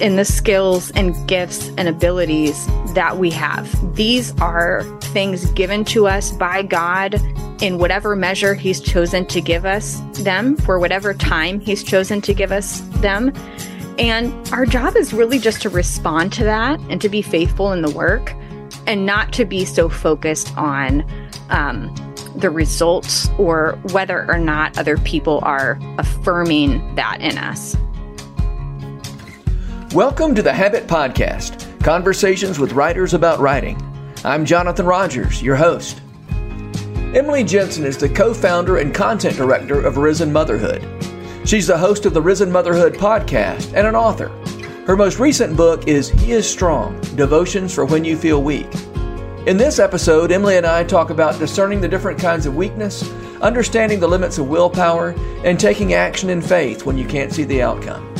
in the skills and gifts and abilities that we have. These are things given to us by God in whatever measure He's chosen to give us them, for whatever time He's chosen to give us them. And our job is really just to respond to that and to be faithful in the work and not to be so focused on um, the results or whether or not other people are affirming that in us. Welcome to the Habit Podcast conversations with writers about writing. I'm Jonathan Rogers, your host. Emily Jensen is the co founder and content director of Risen Motherhood. She's the host of the Risen Motherhood podcast and an author. Her most recent book is He is Strong Devotions for When You Feel Weak. In this episode, Emily and I talk about discerning the different kinds of weakness, understanding the limits of willpower, and taking action in faith when you can't see the outcome.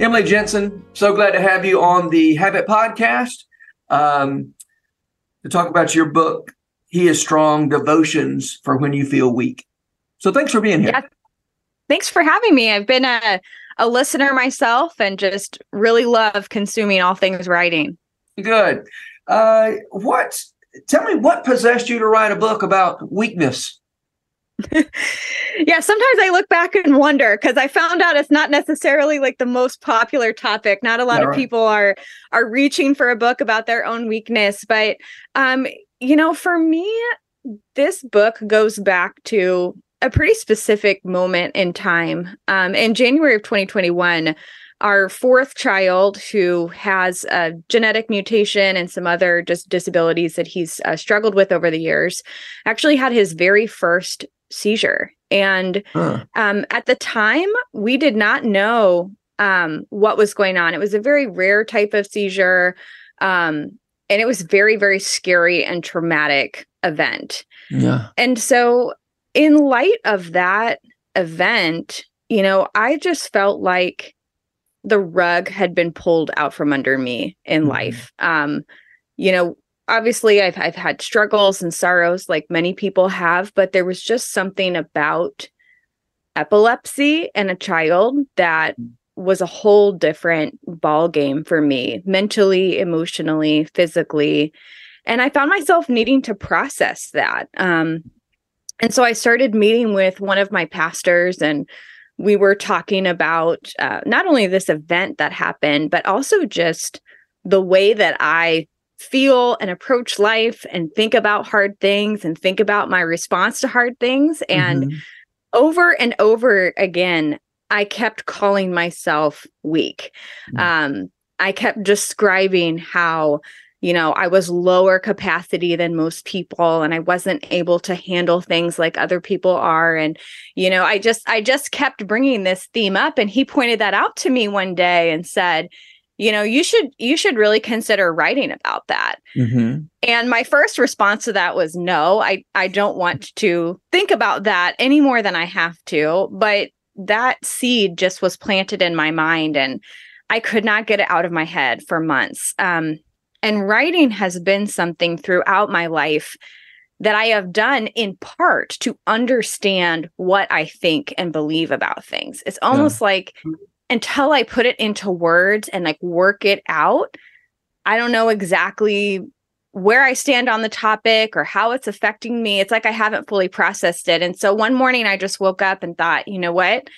Emily Jensen, so glad to have you on the Habit Podcast um, to talk about your book, He is Strong Devotions for When You Feel Weak. So thanks for being here. Yeah. Thanks for having me. I've been a, a listener myself and just really love consuming all things writing. Good. Uh, what, tell me what possessed you to write a book about weakness? yeah, sometimes I look back and wonder because I found out it's not necessarily like the most popular topic. Not a lot of right. people are are reaching for a book about their own weakness, but um, you know, for me, this book goes back to a pretty specific moment in time. Um, in January of 2021, our fourth child, who has a genetic mutation and some other just disabilities that he's uh, struggled with over the years, actually had his very first seizure. And huh. um, at the time, we did not know um, what was going on. It was a very rare type of seizure. Um, and it was very, very scary and traumatic event. Yeah. And so, in light of that event, you know, I just felt like the rug had been pulled out from under me in mm-hmm. life. Um, you know, obviously I've I've had struggles and sorrows like many people have, but there was just something about epilepsy and a child that was a whole different ball game for me mentally, emotionally, physically. And I found myself needing to process that. Um, and so I started meeting with one of my pastors and we were talking about uh, not only this event that happened, but also just the way that I feel and approach life and think about hard things and think about my response to hard things. And mm-hmm. over and over again, I kept calling myself weak. Mm-hmm. Um, I kept describing how, you know, I was lower capacity than most people and I wasn't able to handle things like other people are. And, you know, I just, I just kept bringing this theme up. And he pointed that out to me one day and said, you know you should you should really consider writing about that mm-hmm. and my first response to that was no i i don't want to think about that any more than i have to but that seed just was planted in my mind and i could not get it out of my head for months um, and writing has been something throughout my life that I have done in part to understand what I think and believe about things. It's almost yeah. like until I put it into words and like work it out, I don't know exactly where I stand on the topic or how it's affecting me. It's like I haven't fully processed it. And so one morning I just woke up and thought, you know what?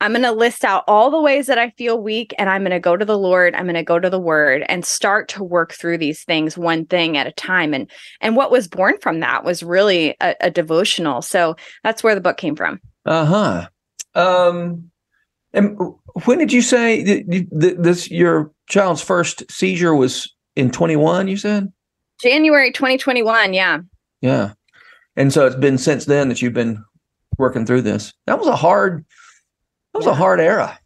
I'm going to list out all the ways that I feel weak and I'm going to go to the Lord. I'm going to go to the word and start to work through these things one thing at a time. And and what was born from that was really a, a devotional. So that's where the book came from. Uh-huh. Um and when did you say that this your child's first seizure was in 21 you said january 2021 yeah yeah and so it's been since then that you've been working through this that was a hard that was yeah. a hard era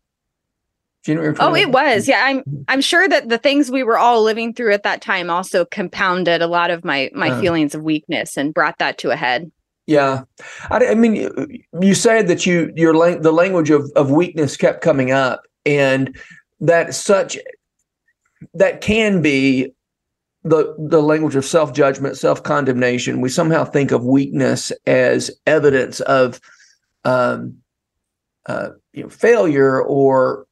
January oh, it was. Yeah, I'm. I'm sure that the things we were all living through at that time also compounded a lot of my my uh, feelings of weakness and brought that to a head. Yeah, I, I mean, you said that you your lang- the language of of weakness kept coming up, and that such that can be the the language of self judgment, self condemnation. We somehow think of weakness as evidence of um, uh, you know, failure or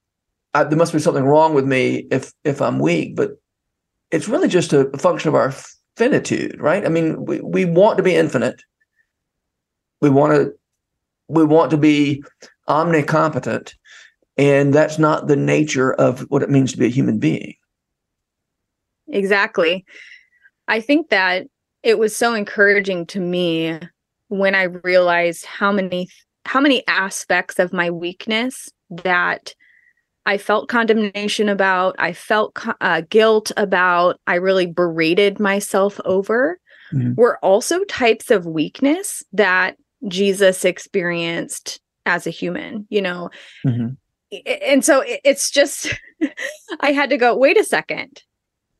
I, there must be something wrong with me if if I'm weak, but it's really just a function of our finitude, right? I mean, we, we want to be infinite. We want to we want to be omnicompetent, and that's not the nature of what it means to be a human being. Exactly. I think that it was so encouraging to me when I realized how many how many aspects of my weakness that I felt condemnation about, I felt uh, guilt about, I really berated myself over, mm-hmm. were also types of weakness that Jesus experienced as a human, you know. Mm-hmm. And so it's just, I had to go, wait a second.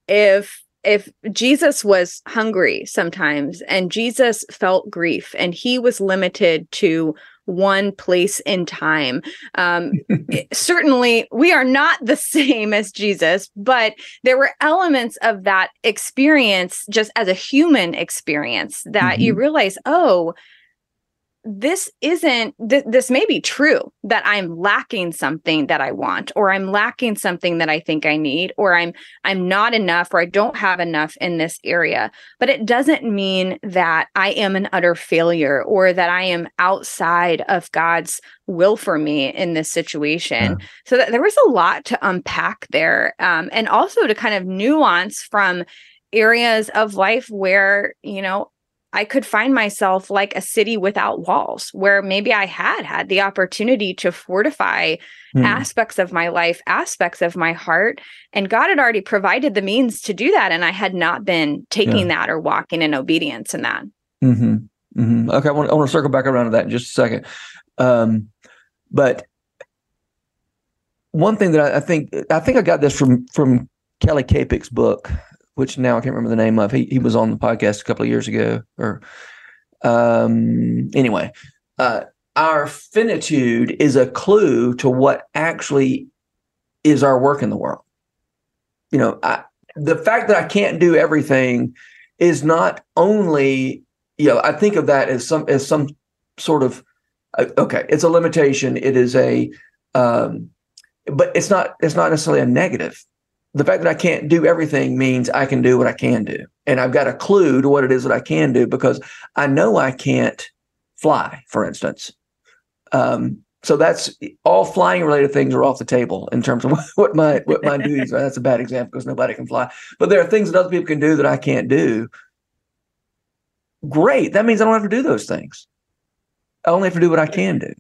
If if Jesus was hungry sometimes and Jesus felt grief and he was limited to one place in time. Um, certainly, we are not the same as Jesus, but there were elements of that experience just as a human experience that mm-hmm. you realize, oh, this isn't th- this may be true that i'm lacking something that i want or i'm lacking something that i think i need or i'm i'm not enough or i don't have enough in this area but it doesn't mean that i am an utter failure or that i am outside of god's will for me in this situation yeah. so that there was a lot to unpack there um, and also to kind of nuance from areas of life where you know I could find myself like a city without walls, where maybe I had had the opportunity to fortify mm. aspects of my life, aspects of my heart. And God had already provided the means to do that. And I had not been taking yeah. that or walking in obedience in that. Mm-hmm. Mm-hmm. Okay. I want, I want to circle back around to that in just a second. Um, but one thing that I, I think, I think I got this from, from Kelly Kapic's book which now I can't remember the name of. He he was on the podcast a couple of years ago. Or um, anyway, uh, our finitude is a clue to what actually is our work in the world. You know, I, the fact that I can't do everything is not only you know I think of that as some as some sort of uh, okay, it's a limitation. It is a um, but it's not it's not necessarily a negative the fact that I can't do everything means I can do what I can do. And I've got a clue to what it is that I can do because I know I can't fly, for instance. Um, so that's all flying related things are off the table in terms of what my what my duties are. That's a bad example because nobody can fly. But there are things that other people can do that I can't do. Great. That means I don't have to do those things. I only have to do what I can do.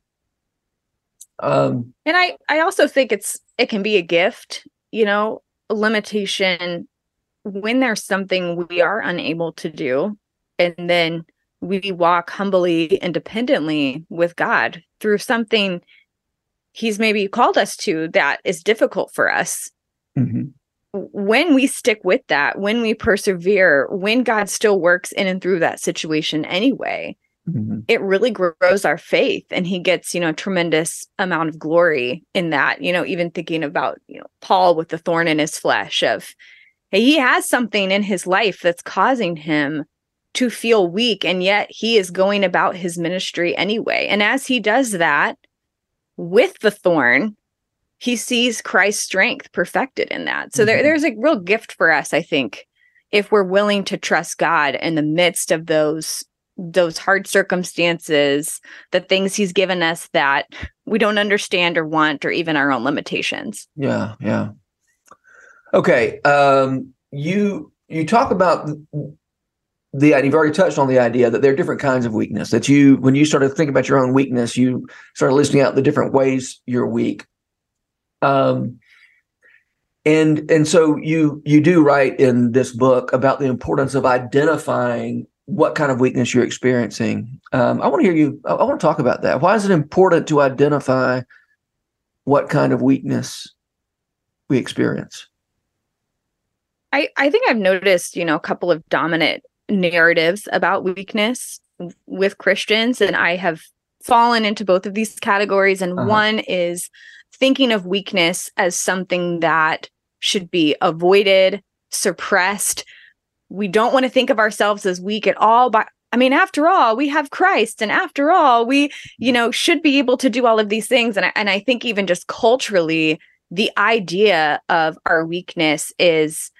Um, and I I also think it's it can be a gift, you know, limitation when there's something we are unable to do and then we walk humbly independently with God through something he's maybe called us to that is difficult for us. Mm-hmm. When we stick with that, when we persevere, when God still works in and through that situation anyway, mm-hmm. it really grows our faith and he gets you know tremendous amount of glory in that you know even thinking about you know paul with the thorn in his flesh of hey, he has something in his life that's causing him to feel weak and yet he is going about his ministry anyway and as he does that with the thorn he sees christ's strength perfected in that so mm-hmm. there, there's a real gift for us i think if we're willing to trust god in the midst of those those hard circumstances, the things he's given us that we don't understand or want, or even our own limitations. Yeah, yeah. Okay, um, you you talk about the idea. you've already touched on the idea that there are different kinds of weakness. That you, when you started thinking about your own weakness, you started listing out the different ways you're weak. Um, and and so you you do write in this book about the importance of identifying what kind of weakness you're experiencing. Um, I want to hear you. I, I want to talk about that. Why is it important to identify what kind of weakness we experience? I, I think I've noticed, you know, a couple of dominant narratives about weakness with Christians, and I have fallen into both of these categories. And uh-huh. one is thinking of weakness as something that should be avoided, suppressed, we don't want to think of ourselves as weak at all but I mean, after all, we have Christ, and after all, we, you know, should be able to do all of these things. And I, and I think even just culturally, the idea of our weakness is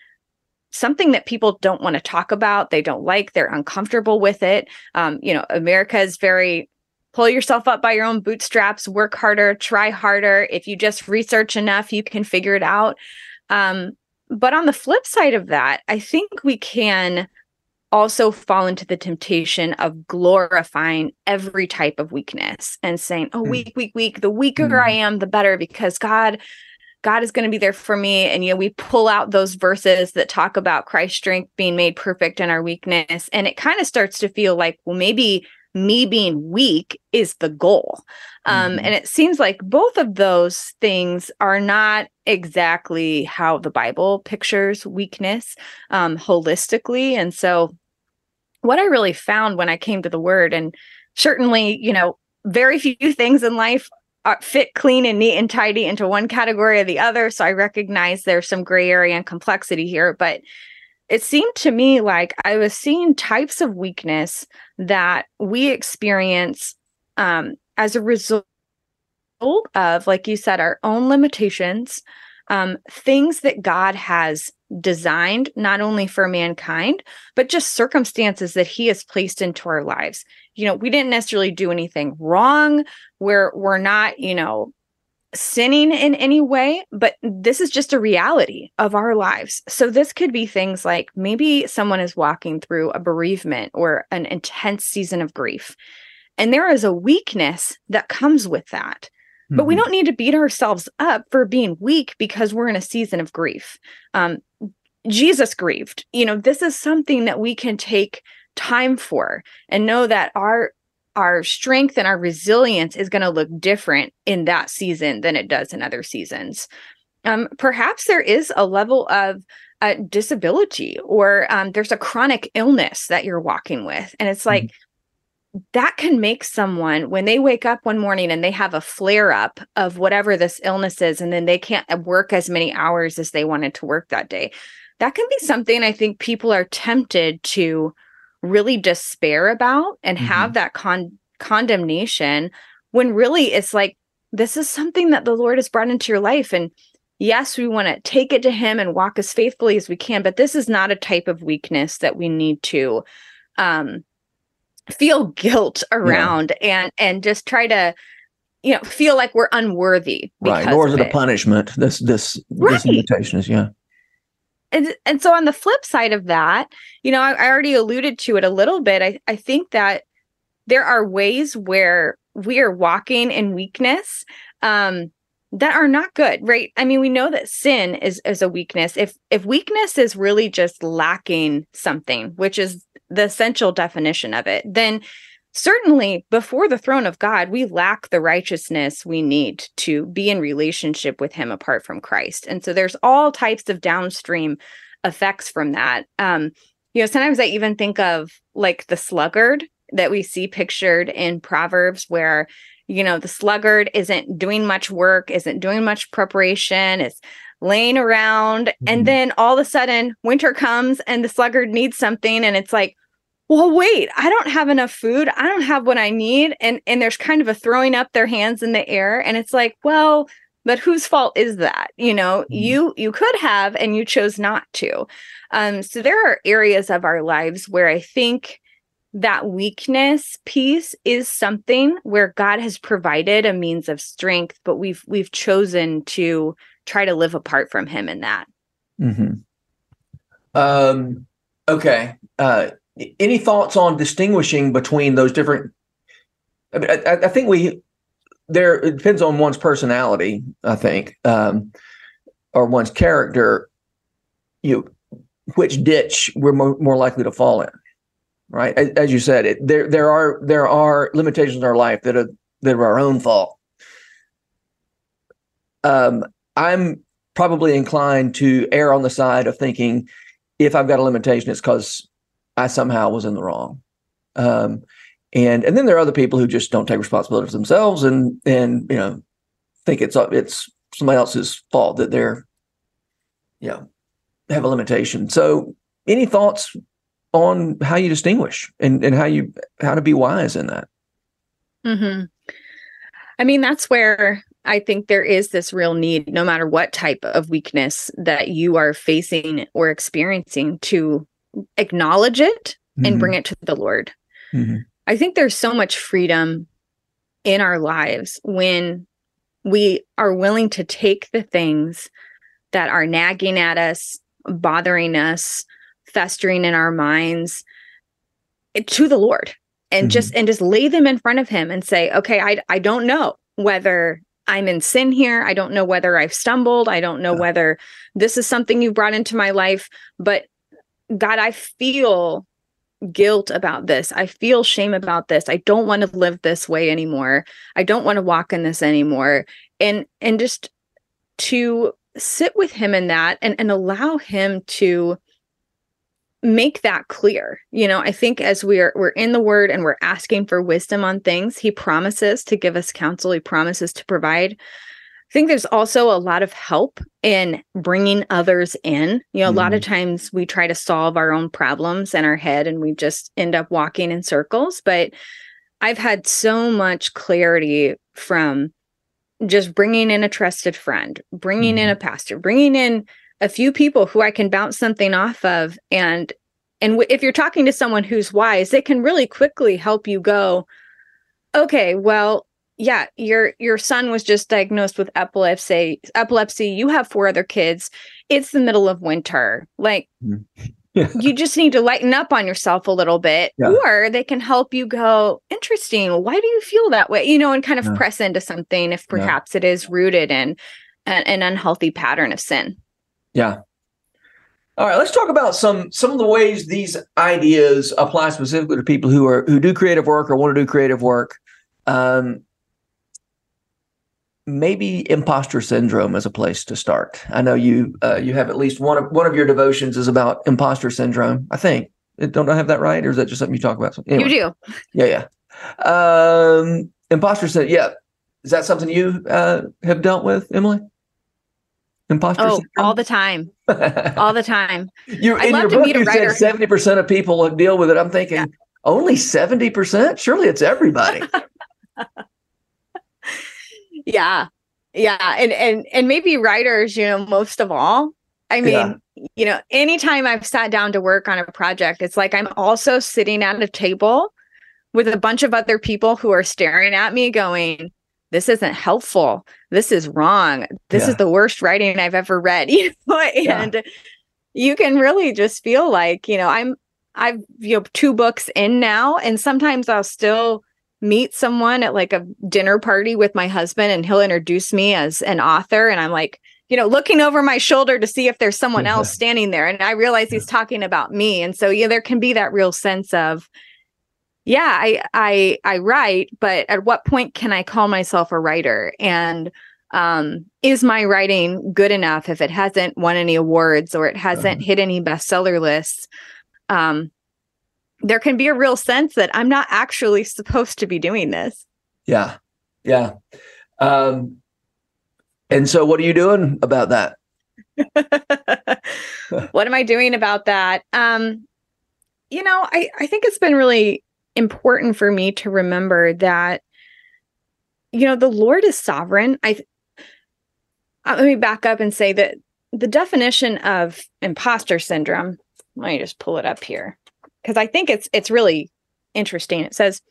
something that people don't want to talk about. They don't like, they're uncomfortable with it. Um, you know, America is very pull yourself up by your own bootstraps, work harder, try harder. If you just research enough, you can figure it out. Um, but on the flip side of that, I think we can also fall into the temptation of glorifying every type of weakness and saying, oh, mm. weak, weak, weak. The weaker mm. I am, the better because God God is going to be there for me. And, you know, we pull out those verses that talk about Christ's strength being made perfect in our weakness. And it kind of starts to feel like, well, maybe me being weak is the goal. Um, mm-hmm. And it seems like both of those things are not exactly how the Bible pictures weakness um, holistically. And so, what I really found when I came to the word, and certainly, you know, very few things in life fit clean and neat and tidy into one category or the other. So I recognize there's some gray area and complexity here, but it seemed to me like I was seeing types of weakness that we experience um, as a result of, like you said, our own limitations, um, things that God has designed not only for mankind, but just circumstances that He has placed into our lives you know, we didn't necessarily do anything wrong. We're we're not, you know, sinning in any way, but this is just a reality of our lives. So this could be things like maybe someone is walking through a bereavement or an intense season of grief. And there is a weakness that comes with that. Mm-hmm. But we mm-hmm. don't need to beat ourselves up for being weak because we're in a season of grief. Um, Jesus grieved. You know, this is something that we can take time for and know that our our strength and our resilience is going to look different in that season than it does in other seasons. Um, perhaps there is a level of uh, disability or um, there's a chronic illness that you're walking with. And it's like mm-hmm. that can make someone, when they wake up one morning and they have a flare up of whatever this illness is, and then they can't work as many hours as they wanted to work that day, that can be something I think people are tempted to really despair about and mm-hmm. have that con- condemnation when really it's like this is something that the Lord has brought into your life and yes we want to take it to him and walk as faithfully as we can but this is not a type of weakness that we need to um feel guilt around yeah. and and just try to you know feel like we're unworthy right nor is it, it a punishment this this right. this invitation is yeah and and so on the flip side of that, you know, I, I already alluded to it a little bit. I, I think that there are ways where we are walking in weakness um, that are not good, right? I mean, we know that sin is is a weakness. If if weakness is really just lacking something, which is the essential definition of it, then certainly before the throne of God, we lack the righteousness we need to be in relationship with Him apart from Christ. And so there's all types of downstream effects from that. Um, you know, sometimes I even think of like the sluggard that we see pictured in Proverbs, where you know the sluggard isn't doing much work, isn't doing much preparation, is laying around, mm-hmm. and then all of a sudden winter comes and the sluggard needs something, and it's like, well wait i don't have enough food. I don't have what i need. And and there's kind of a throwing up their hands in the air. And it's like well but whose fault is that? You know mm-hmm. you you could have and you chose not to. Um so there are areas of our lives where i think that weakness piece is something where god has provided a means of strength but we've we've chosen to try to live apart from him in that. Mm-hmm. um okay uh any thoughts on distinguishing between those different? I, mean, I, I think we there it depends on one's personality. I think um, or one's character. You which ditch we're more, more likely to fall in, right? As, as you said, it, there there are there are limitations in our life that are that are our own fault. Um, I'm probably inclined to err on the side of thinking if I've got a limitation, it's because I somehow was in the wrong. Um, and and then there are other people who just don't take responsibility for themselves and and you know think it's it's somebody else's fault that they're you know have a limitation. So any thoughts on how you distinguish and, and how you how to be wise in that? Mm-hmm. I mean, that's where I think there is this real need, no matter what type of weakness that you are facing or experiencing, to acknowledge it mm-hmm. and bring it to the Lord. Mm-hmm. I think there's so much freedom in our lives when we are willing to take the things that are nagging at us, bothering us, festering in our minds eh, to the Lord and mm-hmm. just and just lay them in front of him and say, "Okay, I I don't know whether I'm in sin here. I don't know whether I've stumbled. I don't know whether this is something you brought into my life, but God, I feel guilt about this. I feel shame about this. I don't want to live this way anymore. I don't want to walk in this anymore. And and just to sit with him in that and and allow him to make that clear. You know, I think as we're we're in the word and we're asking for wisdom on things, he promises to give us counsel, he promises to provide. I think there's also a lot of help in bringing others in. You know, mm a lot of mm-hmm. times we try to solve our own problems in our head and we just end up walking in circles. But I've had so much clarity from just bringing in a trusted friend, bringing mm in a mm-hmm. pastor, bringing in a few people who I can bounce something off of. And and w- if you're talking to someone who's wise, it can really quickly help you go, okay, well, yeah, your your son was just diagnosed with epilepsy. Epilepsy. You have four other kids. It's the middle of winter. Like mm. yeah. you just need to lighten up on yourself a little bit, yeah. or they can help you go. Interesting. Why do you feel that way? You know, and kind of yeah. press into something if perhaps it is rooted in an, an unhealthy pattern of sin. Yeah. All right, let's talk about some some of the ways these ideas apply specifically to people who are who do creative work or want to do creative work. Um, maybe imposter syndrome is a place to start. I know you uh, you have at least one of one of your devotions is about imposter syndrome. I think don't I have that right, or is that just something you talk about? Anyway. You do. Yeah, yeah. Um, imposter syndrome. Yeah, is that something you uh, have dealt with, Emily? Imposter oh, syndrome? all the time, all the time. You in your book, you said seventy percent of people deal with it. I'm thinking yeah. only seventy percent. Surely it's everybody. yeah yeah and and and maybe writers you know most of all i mean yeah. you know anytime i've sat down to work on a project it's like i'm also sitting at a table with a bunch of other people who are staring at me going this isn't helpful this is wrong this yeah. is the worst writing i've ever read you know and yeah. you can really just feel like you know i'm i've you know two books in now and sometimes i'll still meet someone at like a dinner party with my husband and he'll introduce me as an author and I'm like, you know, looking over my shoulder to see if there's someone else standing there and I realize he's talking about me and so yeah there can be that real sense of yeah, I I I write, but at what point can I call myself a writer? And um is my writing good enough if it hasn't won any awards or it hasn't uh-huh. hit any bestseller lists? Um there can be a real sense that I'm not actually supposed to be doing this. Yeah. Yeah. Um, and so what are you doing about that? what am I doing about that? Um, you know, I, I think it's been really important for me to remember that, you know, the Lord is sovereign. I uh, let me back up and say that the definition of imposter syndrome, let me just pull it up here because I think it's it's really interesting. It says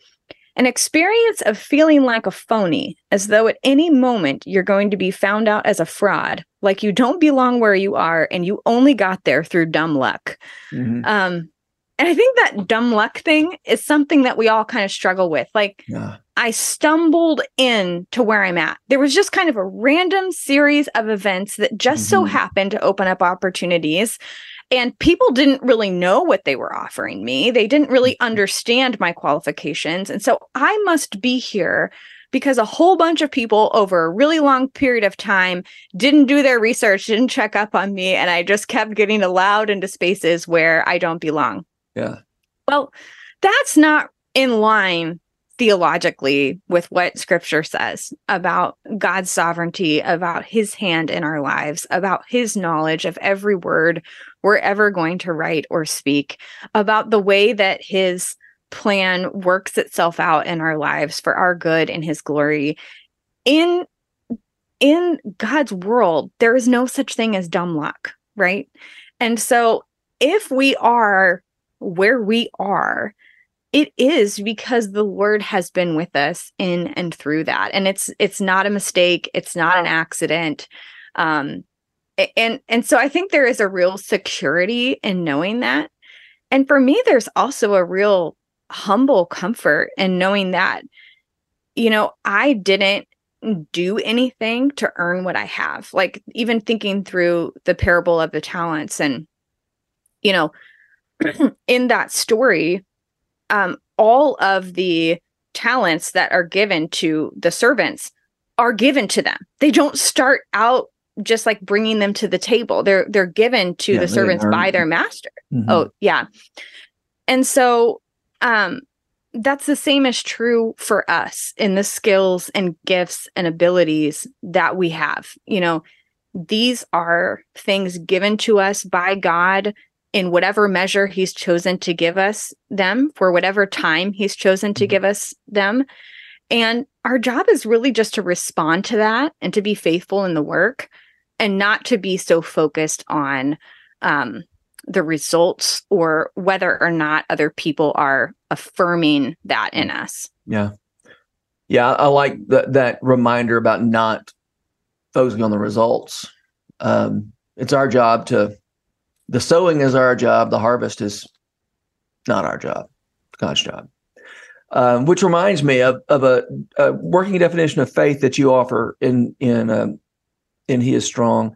an experience of feeling like a phony, as though at any moment you're going to be found out as a fraud, like you don't belong where you are and you only got there through dumb luck. Mm-hmm. Um, and I think that dumb luck thing is something that we all kind of struggle with. Like, yeah. I stumbled in to where I'm at. There was just kind of a random series of events that just mm-hmm. so happened to open up opportunities. And people didn't really know what they were offering me. They didn't really mm-hmm. understand my qualifications. And so I must be here because a whole bunch of people over a really long period of time didn't do their research, didn't check up on me. And I just kept getting allowed into spaces where I don't belong. Yeah. Well, that's not in line theologically with what scripture says about God's sovereignty, about his hand in our lives, about his knowledge of every word we're ever going to write or speak, about the way that his plan works itself out in our lives for our good and his glory. In in God's world, there is no such thing as dumb luck, right? And so if we are where we are, it is because the Lord has been with us in and through that. And it's it's not a mistake, it's not an accident. Um and and so I think there is a real security in knowing that. And for me there's also a real humble comfort in knowing that you know, I didn't do anything to earn what I have. Like even thinking through the parable of the talents and you know, in that story, um, all of the talents that are given to the servants are given to them. They don't start out just like bringing them to the table. They're they're given to yeah, the servants by their master. Mm-hmm. Oh, yeah. And so um that's the same as true for us in the skills and gifts and abilities that we have. You know, these are things given to us by God in whatever measure he's chosen to give us them for whatever time he's chosen to mm-hmm. give us them. And our job is really just to respond to that and to be faithful in the work and not to be so focused on um, the results or whether or not other people are affirming that in us. Yeah. Yeah, I like that that reminder about not focusing on the results. Um, it's our job to the sowing is our job, the harvest is not our job, God's job. Um, which reminds me of, of a, a, working definition of faith that you offer in in um, in He is Strong.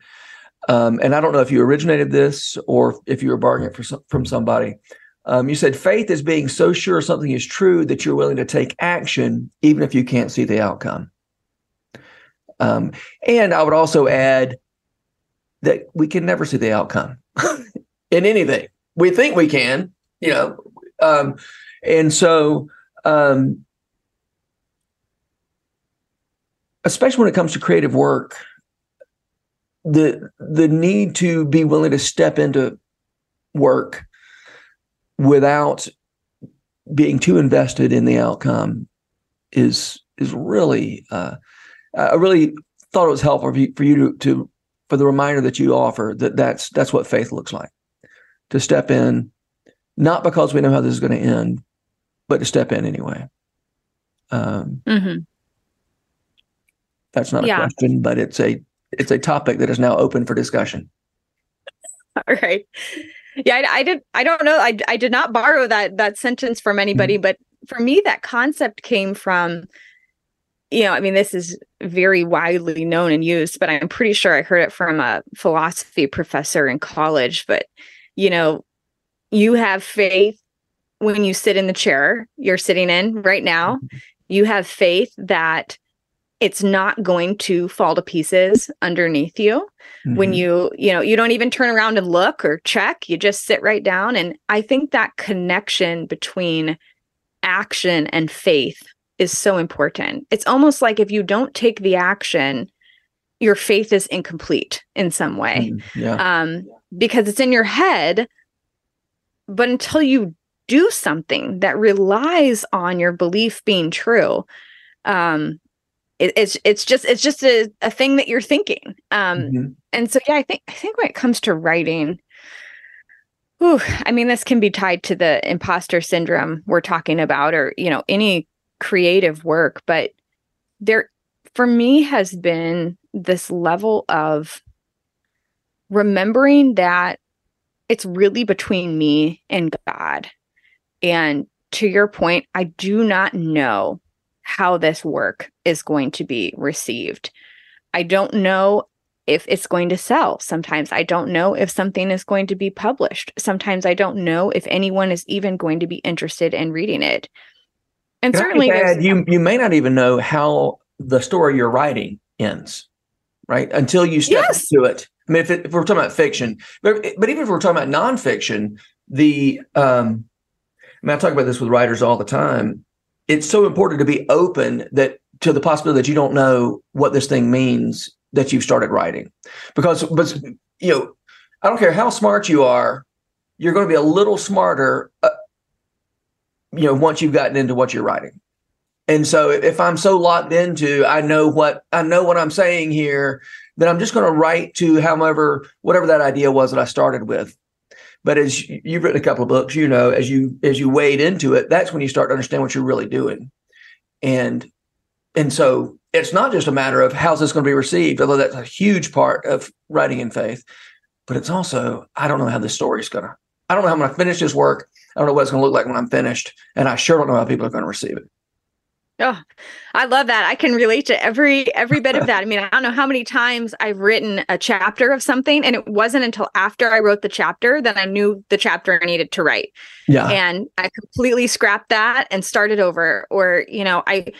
Um, and I don't know if you originated this or if you were borrowing it some, from somebody. Um, you said faith is being so sure something is true that you're willing to take action even if you can't see the outcome. Um, and I would also add that we can never see the outcome in anything. We think we can, you know, um, and so um, especially when it comes to creative work, the the need to be willing to step into work without being too invested in the outcome is is really uh, I really thought it was helpful for you, for you to, to for the reminder that you offer that that's that's what faith looks like to step in not because we know how this is going to end but to step in anyway um, mm-hmm. that's not yeah. a question but it's a it's a topic that is now open for discussion. All right. Yeah, I, I did. I don't know. I, I did not borrow that that sentence from anybody, mm-hmm. but for me, that concept came from. You know, I mean, this is very widely known and used, but I'm pretty sure I heard it from a philosophy professor in college. But you know, you have faith when you sit in the chair you're sitting in right now. Mm-hmm. You have faith that it's not going to fall to pieces underneath you mm-hmm. when you you know you don't even turn around and look or check you just sit right down and i think that connection between action and faith is so important it's almost like if you don't take the action your faith is incomplete in some way mm, yeah. um, because it's in your head but until you do something that relies on your belief being true um, it, it's it's just it's just a, a thing that you're thinking um mm-hmm. and so yeah i think i think when it comes to writing whew, i mean this can be tied to the imposter syndrome we're talking about or you know any creative work but there for me has been this level of remembering that it's really between me and god and to your point i do not know how this work is going to be received. I don't know if it's going to sell. Sometimes I don't know if something is going to be published. Sometimes I don't know if anyone is even going to be interested in reading it. And Can certainly add, you you may not even know how the story you're writing ends, right? Until you step yes. into it. I mean, if, it, if, we're talking about fiction, but, but even if we're talking about nonfiction, the um, I mean, I talk about this with writers all the time it's so important to be open that to the possibility that you don't know what this thing means that you've started writing because but you know i don't care how smart you are you're going to be a little smarter uh, you know once you've gotten into what you're writing And so if I'm so locked into, I know what I know what I'm saying here, then I'm just going to write to however whatever that idea was that I started with. But as you've written a couple of books, you know, as you as you wade into it, that's when you start to understand what you're really doing. And and so it's not just a matter of how's this going to be received, although that's a huge part of writing in faith. But it's also, I don't know how this story is going to, I don't know how I'm going to finish this work. I don't know what it's going to look like when I'm finished. And I sure don't know how people are going to receive it. Oh, I love that. I can relate to every every bit of that. I mean, I don't know how many times I've written a chapter of something and it wasn't until after I wrote the chapter that I knew the chapter I needed to write. Yeah. And I completely scrapped that and started over or, you know, I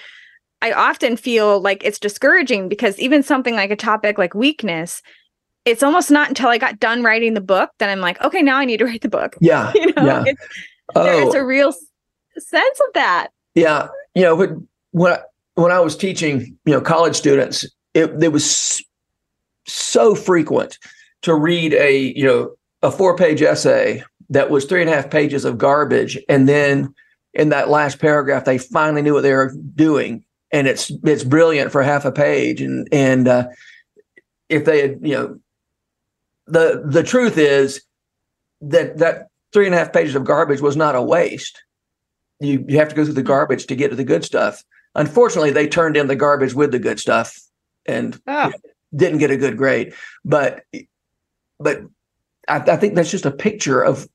I often feel like it's discouraging because even something like a topic like weakness, it's almost not until I got done writing the book that I'm like, okay, now I need to write the book. Yeah. you know, yeah. It's, oh. there's a real sense of that. Yeah. You know, when, when I, when I was teaching, you know, college students, it, it was so frequent to read a, you know, a four page essay that was three and a half pages of garbage. And then in that last paragraph, they finally knew what they were doing and it's it's brilliant for half a page and and uh, if they had you know the the truth is that that three and a half pages of garbage was not a waste you you have to go through the garbage to get to the good stuff unfortunately they turned in the garbage with the good stuff and oh. you know, didn't get a good grade but but I, I think that's just a picture of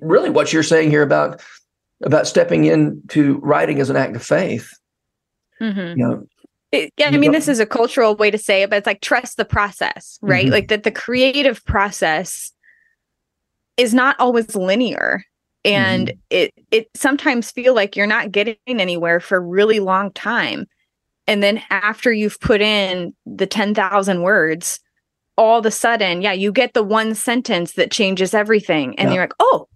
really what you're saying here about about stepping into writing as an act of faith Mm-hmm. You know, it, yeah, I mean, this is a cultural way to say it, but it's like trust the process, right? Mm-hmm. Like that the creative process is not always linear. And mm-hmm. it it sometimes feel like you're not getting anywhere for a really long time. And then after you've put in the 10,000 words, all of a sudden, yeah, you get the one sentence that changes everything. And yeah. you're like, oh,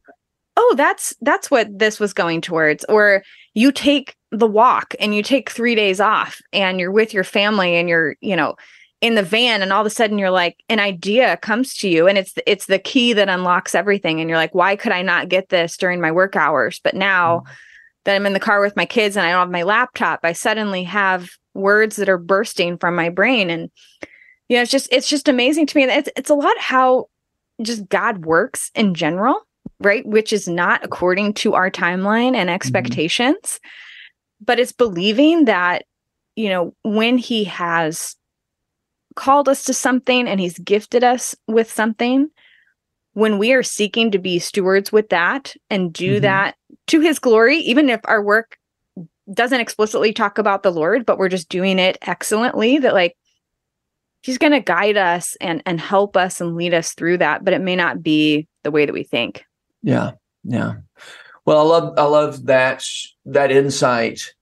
oh, that's that's what this was going towards. Or you take the walk and you take three days off and you're with your family and you're, you know, in the van and all of a sudden you're like an idea comes to you and it's it's the key that unlocks everything. And you're like why could I not get this during my work hours? But now mm-hmm. that I'm in the car with my kids and I don't have my laptop I suddenly have words that are bursting from my brain. And you know it's just it's just amazing to me and it's it's a lot how just God works in general right? Which is not according to our timeline and mm-hmm. expectations. mm-hmm but it's believing that you know when he has called us to something and he's gifted us with something when we are seeking to be stewards with that and do mm-hmm. that to his glory even if our work doesn't explicitly talk about the lord but we're just doing it excellently that like he's going to guide us and and help us and lead us through that but it may not be the way that we think. Yeah. Yeah well, I love I love that that insight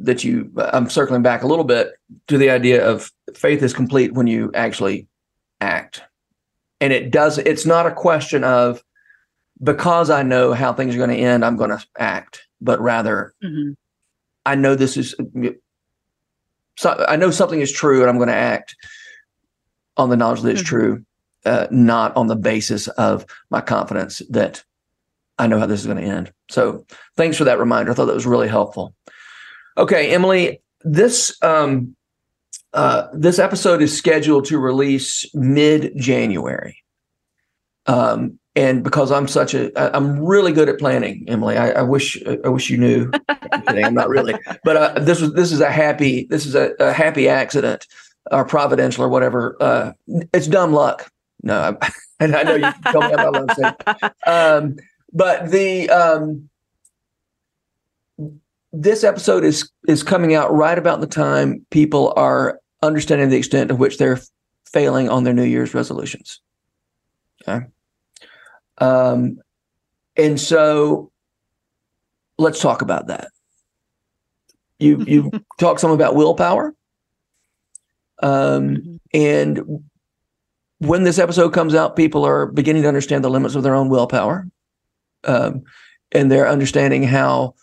that you. I'm circling back a little bit to the idea of faith is complete when you actually act, and it does. It's not a question of because I know how things are going to end, I'm going to act, but rather mm-hmm. I know this is. So I know something is true, and I'm going to act on the knowledge that it's mm-hmm. true, uh, not on the basis of my confidence that I know how this is going to end. So thanks for that reminder. I thought that was really helpful. Okay, Emily, this um, uh, this episode is scheduled to release mid January. Um, and because I'm such a, I'm really good at planning, Emily. I, I wish, I wish you knew. I'm not really, but uh, this was, this is a happy, this is a, a happy accident, or providential, or whatever. Uh, it's dumb luck. No, I, and I know you tell me I'm not allowed to say. Um, but the um, this episode is is coming out right about the time people are understanding the extent to which they're failing on their New Year's resolutions. Okay. Um, and so let's talk about that. You you talk some about willpower. Um, mm-hmm. and when this episode comes out, people are beginning to understand the limits of their own willpower um, and their understanding how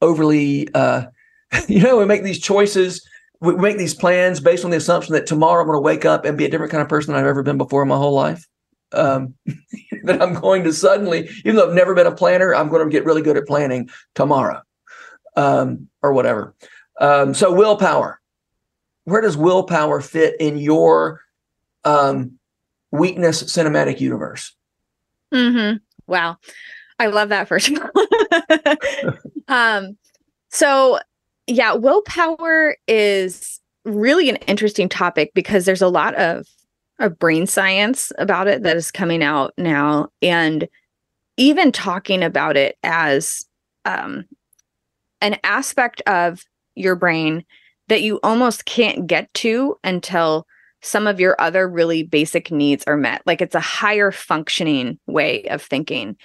overly, uh, you know, we make these choices, we make these plans based on the assumption that tomorrow I'm going to wake up and be a different kind of person than I've ever been before in my whole life. Um, that I'm going to suddenly, even though I've never been a planner, I'm going to get really good at planning tomorrow. um, or whatever. Um, so willpower. Where does willpower fit in your um, weakness cinematic universe? Mm-hmm. Wow. I love that first um, so yeah, willpower is really an interesting topic because there's a lot of, of brain science about it that is coming out now. And even talking about it as um, an aspect of your brain that you almost can't get to until some of your other really basic needs are met. Like it's a higher functioning way of thinking.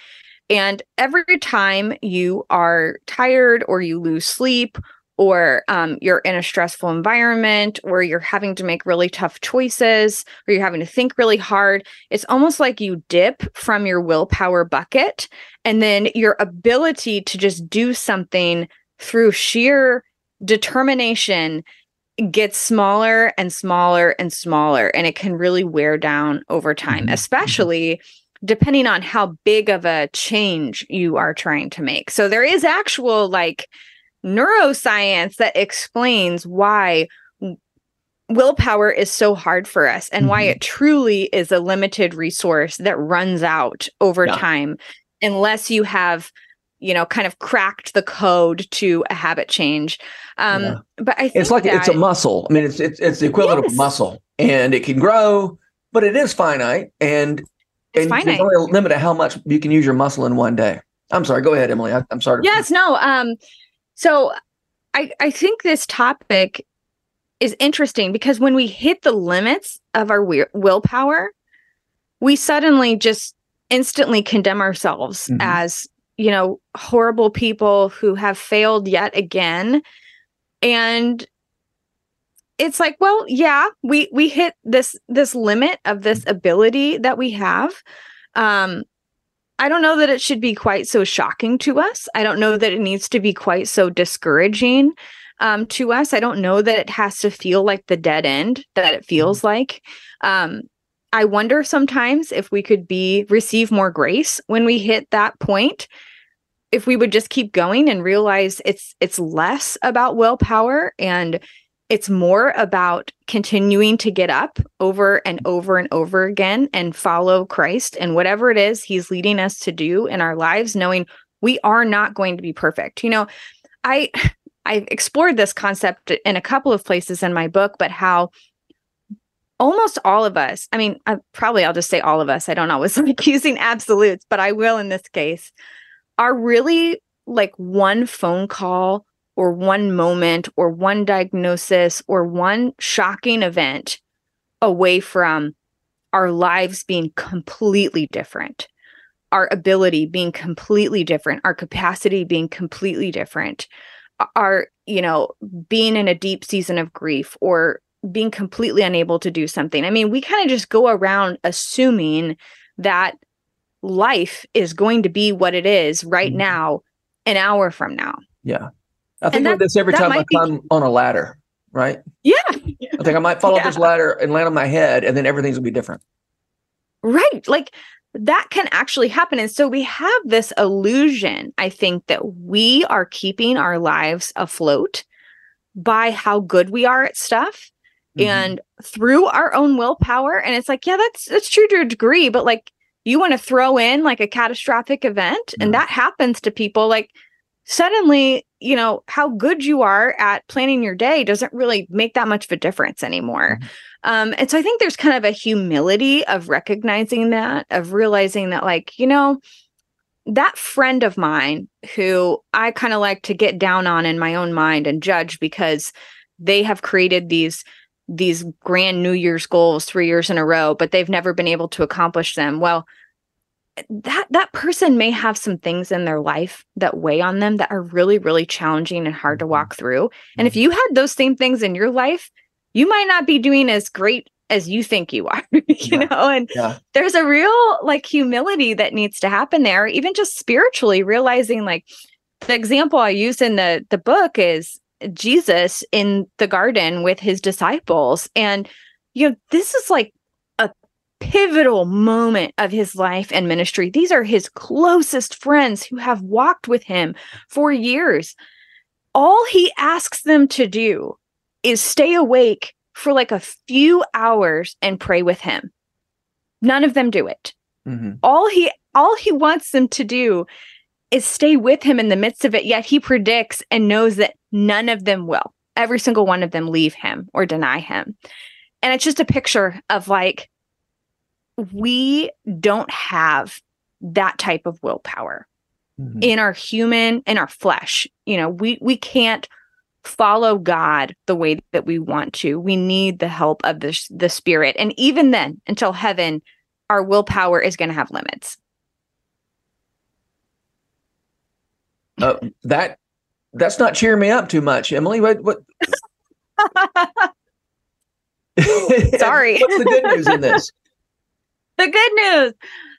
And every time you are tired or you lose sleep or um, you're in a stressful environment or you're having to make really tough choices or you're having to think really hard, it's almost like you dip from your willpower bucket and then your ability to just do something through sheer determination gets smaller and smaller and smaller and it can really wear down over time mm-hmm. mm-hmm. especially depending on how big of a change you are trying to make so there is actual like neuroscience that explains why willpower is so hard for us and mm-hmm. why it truly is a limited resource that runs out over yeah. time unless you have you know kind of cracked the code to a habit change um yeah. but i think it's like it's a muscle i mean it's it's, it's the equivalent yes. of a muscle and it can grow but it is finite and it's and finite. there's only a limit to how much you can use your muscle in one day i'm sorry go ahead emily I, am sorry yes no um so i i think this topic is interesting because when we hit the limits of our willpower we suddenly just instantly condemn ourselves mm-hmm. as you know, horrible people who have failed yet again. And it's like, well, yeah, we we hit this this limit of this ability that we have. Um I don't know that it should be quite so shocking to us. I don't know that it needs to be quite so discouraging um, to us. I don't know that it has to feel like the dead end that it feels mm-hmm. like. Um, I wonder sometimes if we could be receive more grace when we hit that point. If we would just keep going and realize it's it's less about willpower and it's more about continuing to get up over and over and over again and follow Christ and whatever it is he's leading us to do in our lives knowing we are not going to be perfect. You know, I I've explored this concept in a couple of places in my book but how almost all of us, I mean, I, probably I'll just say all of us. I don't always like using absolutes, but I will in this case, are really like one phone call or one moment or one diagnosis or one shocking event away from our lives being completely different our ability being completely different our capacity being completely different our you know being in a deep season of grief or being completely unable to do something. I mean, we kind of just go around assuming that life is going to be what it is right mm-hmm. now, an hour from now. Yeah. I think of this every time I climb be... on a ladder, right? Yeah. I think I might fall yeah. off this ladder and land on my head, and then everything's gonna be different. Right. Like that can actually happen. And so we have this illusion, I think, that we are keeping our lives afloat by how good we are at stuff mm-hmm. and through our own willpower. And it's like, yeah, that's that's true to a degree, but like you want to throw in like a catastrophic event, and that happens to people, like suddenly, you know, how good you are at planning your day doesn't really make that much of a difference anymore. Mm-hmm. Um, and so I think there's kind of a humility of recognizing that, of realizing that, like, you know, that friend of mine who I kind of like to get down on in my own mind and judge because they have created these these grand New Year's goals three years in a row, but they've never been able to accomplish them. Well, that that person may have some things in their life that weigh on them that are really really challenging and hard to mm-hmm. walk through and if mm-hmm. you had those same things in your life you might not be doing as great as you think you are you yeah. know and yeah. there's a real like humility that needs to happen there even just spiritually realizing like the example i use in the the book is Jesus in the garden with his disciples. And, you know, this is like a pivotal moment of his life and ministry. These are his closest friends who have walked with him for years. all he asks them to do is stay awake for like a few hours and pray with him. None of them do it. Mm-hmm. All he all he wants them to do is stay with him in the midst of it, yet he predicts and knows that none of them will. Every single one of them leave him or deny him. And it's just a picture of like we don't have that type of willpower mm-hmm. in our human in our flesh you know we we can't follow god the way that we want to we need the help of the the spirit and even then until heaven our willpower is going to have limits uh, that that's not cheering me up too much emily what what sorry what's the good news in this the good news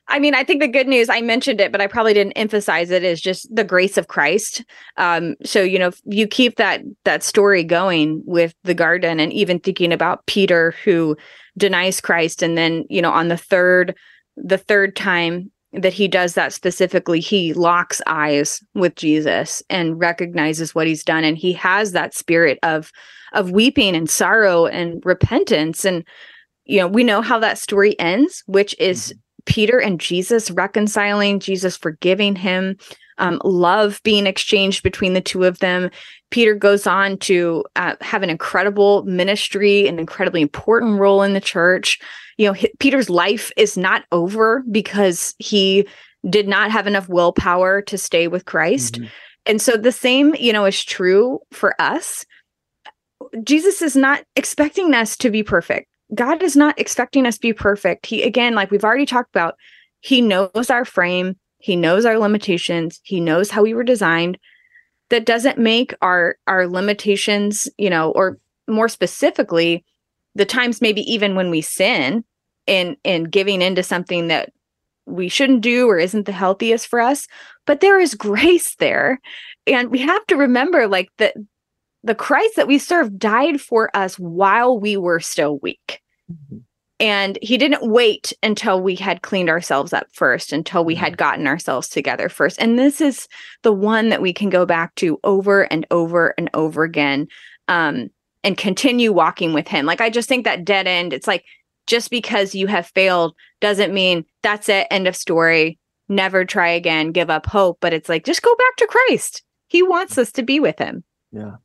I mean, I think the good news, I mentioned it, but I probably didn't emphasize it, is just the grace of Christ. Um, so, you know, you keep that that story going with the garden and even thinking about Peter who denies Christ. And then, you know, on the third, the third time that he does that specifically, he locks eyes with Jesus and recognizes what he's done. And he has that spirit of of weeping and sorrow and repentance. And you know, we know how that story ends, which is mm-hmm Peter and Jesus reconciling, Jesus forgiving him, um, love being exchanged between the two of them. Peter goes on to uh, have an incredible ministry, an incredibly important role in the church. You know, Peter's life is not over because he did not have enough willpower to stay with Christ. Mm-hmm. And so the same, you know, is true for us. Jesus is not expecting us to be perfect. God is not expecting us to be perfect. He, again, like we've already talked about, He knows our frame, He knows our limitations, He knows how we were designed. That doesn't make our our limitations, you know, or more specifically, the times maybe even when we sin in in giving into something that we shouldn't do or isn't the healthiest for us but there is grace there and we have to remember like that the Christ that we serve died for us while we were still weak. Mm-hmm. And he didn't wait until we had cleaned ourselves up first, until we had gotten ourselves together first. And this is the one that we can go back to over and over and over again um, and continue walking with him. Like, I just think that dead end, it's like just because you have failed doesn't mean that's it, end of story, never try again, give up hope. But it's like, just go back to Christ. He wants us to be with him. Yeah.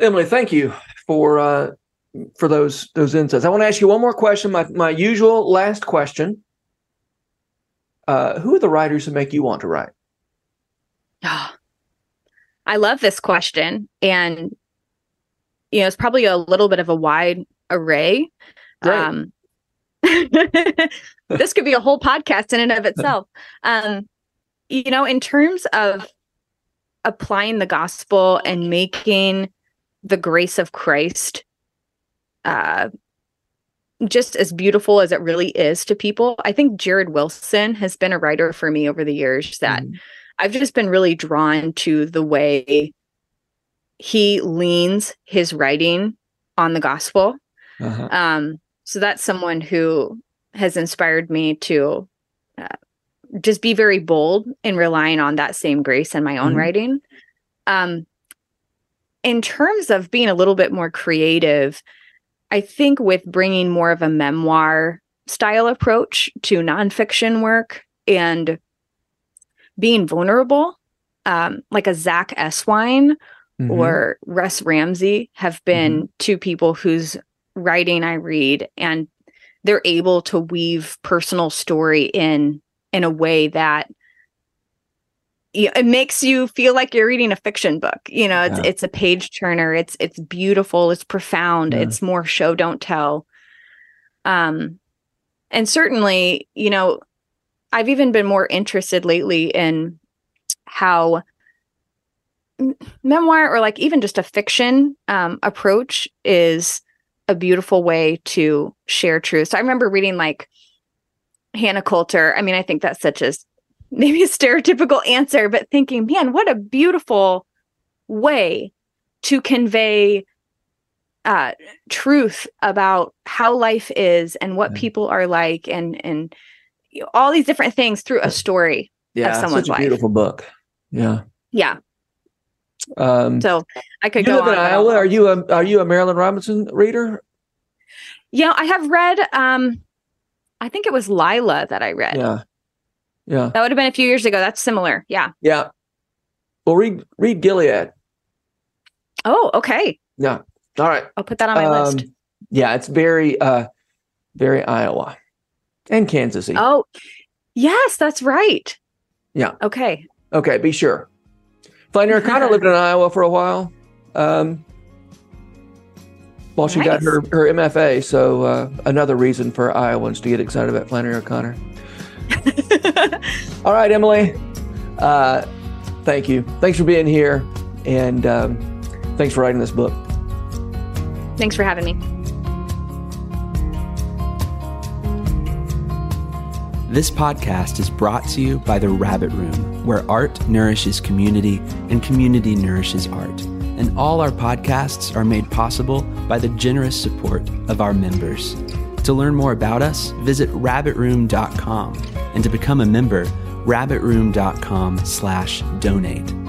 Emily, thank you for uh, for those those insights. I want to ask you one more question. My my usual last question. Uh, who are the writers who make you want to write? I love this question, and you know it's probably a little bit of a wide array. Um, this could be a whole podcast in and of itself. Um, you know, in terms of applying the gospel and making the grace of Christ uh just as beautiful as it really is to people. I think Jared Wilson has been a writer for me over the years that mm. I've just been really drawn to the way he leans his writing on the gospel. Uh-huh. Um, so that's someone who has inspired me to uh, just be very bold in relying on that same grace in my own mm-hmm. writing. Um, in terms of being a little bit more creative, I think with bringing more of a memoir style approach to nonfiction work and being vulnerable, um, like a Zach Eswine mm-hmm. or Russ Ramsey have been mm-hmm. two people whose writing I read, and they're able to weave personal story in in a way that it makes you feel like you're reading a fiction book you know it's yeah. it's a page turner it's it's beautiful it's profound yeah. it's more show don't tell um and certainly you know i've even been more interested lately in how memoir or like even just a fiction um approach is a beautiful way to share truth so i remember reading like hannah coulter i mean i think that's such a maybe a stereotypical answer, but thinking, man, what a beautiful way to convey uh, truth about how life is and what yeah. people are like and and all these different things through a story yeah, of someone's such a life. Beautiful book. Yeah. Yeah. Um, so I could you go live in Iowa. Are you a are you a Marilynne Robinson reader? Yeah, I have read. Um, I think it was Lila that I read. Yeah, yeah. That would have been a few years ago. That's similar. Yeah. Yeah. Well, read read Gilead. Oh, okay. Yeah. All right. I'll put that on my um, list. Yeah, it's very uh very Iowa and Kansas. Oh, yes, that's right. Yeah. Okay. Okay, be sure. Flannery O'Connor lived in Iowa for a while. Um, well, she nice. got her, her MFA, so uh, another reason for Iowans to get excited about Flannery O'Connor. All right, Emily. Uh, thank you. Thanks for being here, and um, thanks for writing this book. Thanks for having me. This podcast is brought to you by The Rabbit Room, where art nourishes community and community nourishes art. And all our podcasts are made possible by the generous support of our members. To learn more about us, visit rabbitroom.com. And to become a member, rabbitroom.com slash donate.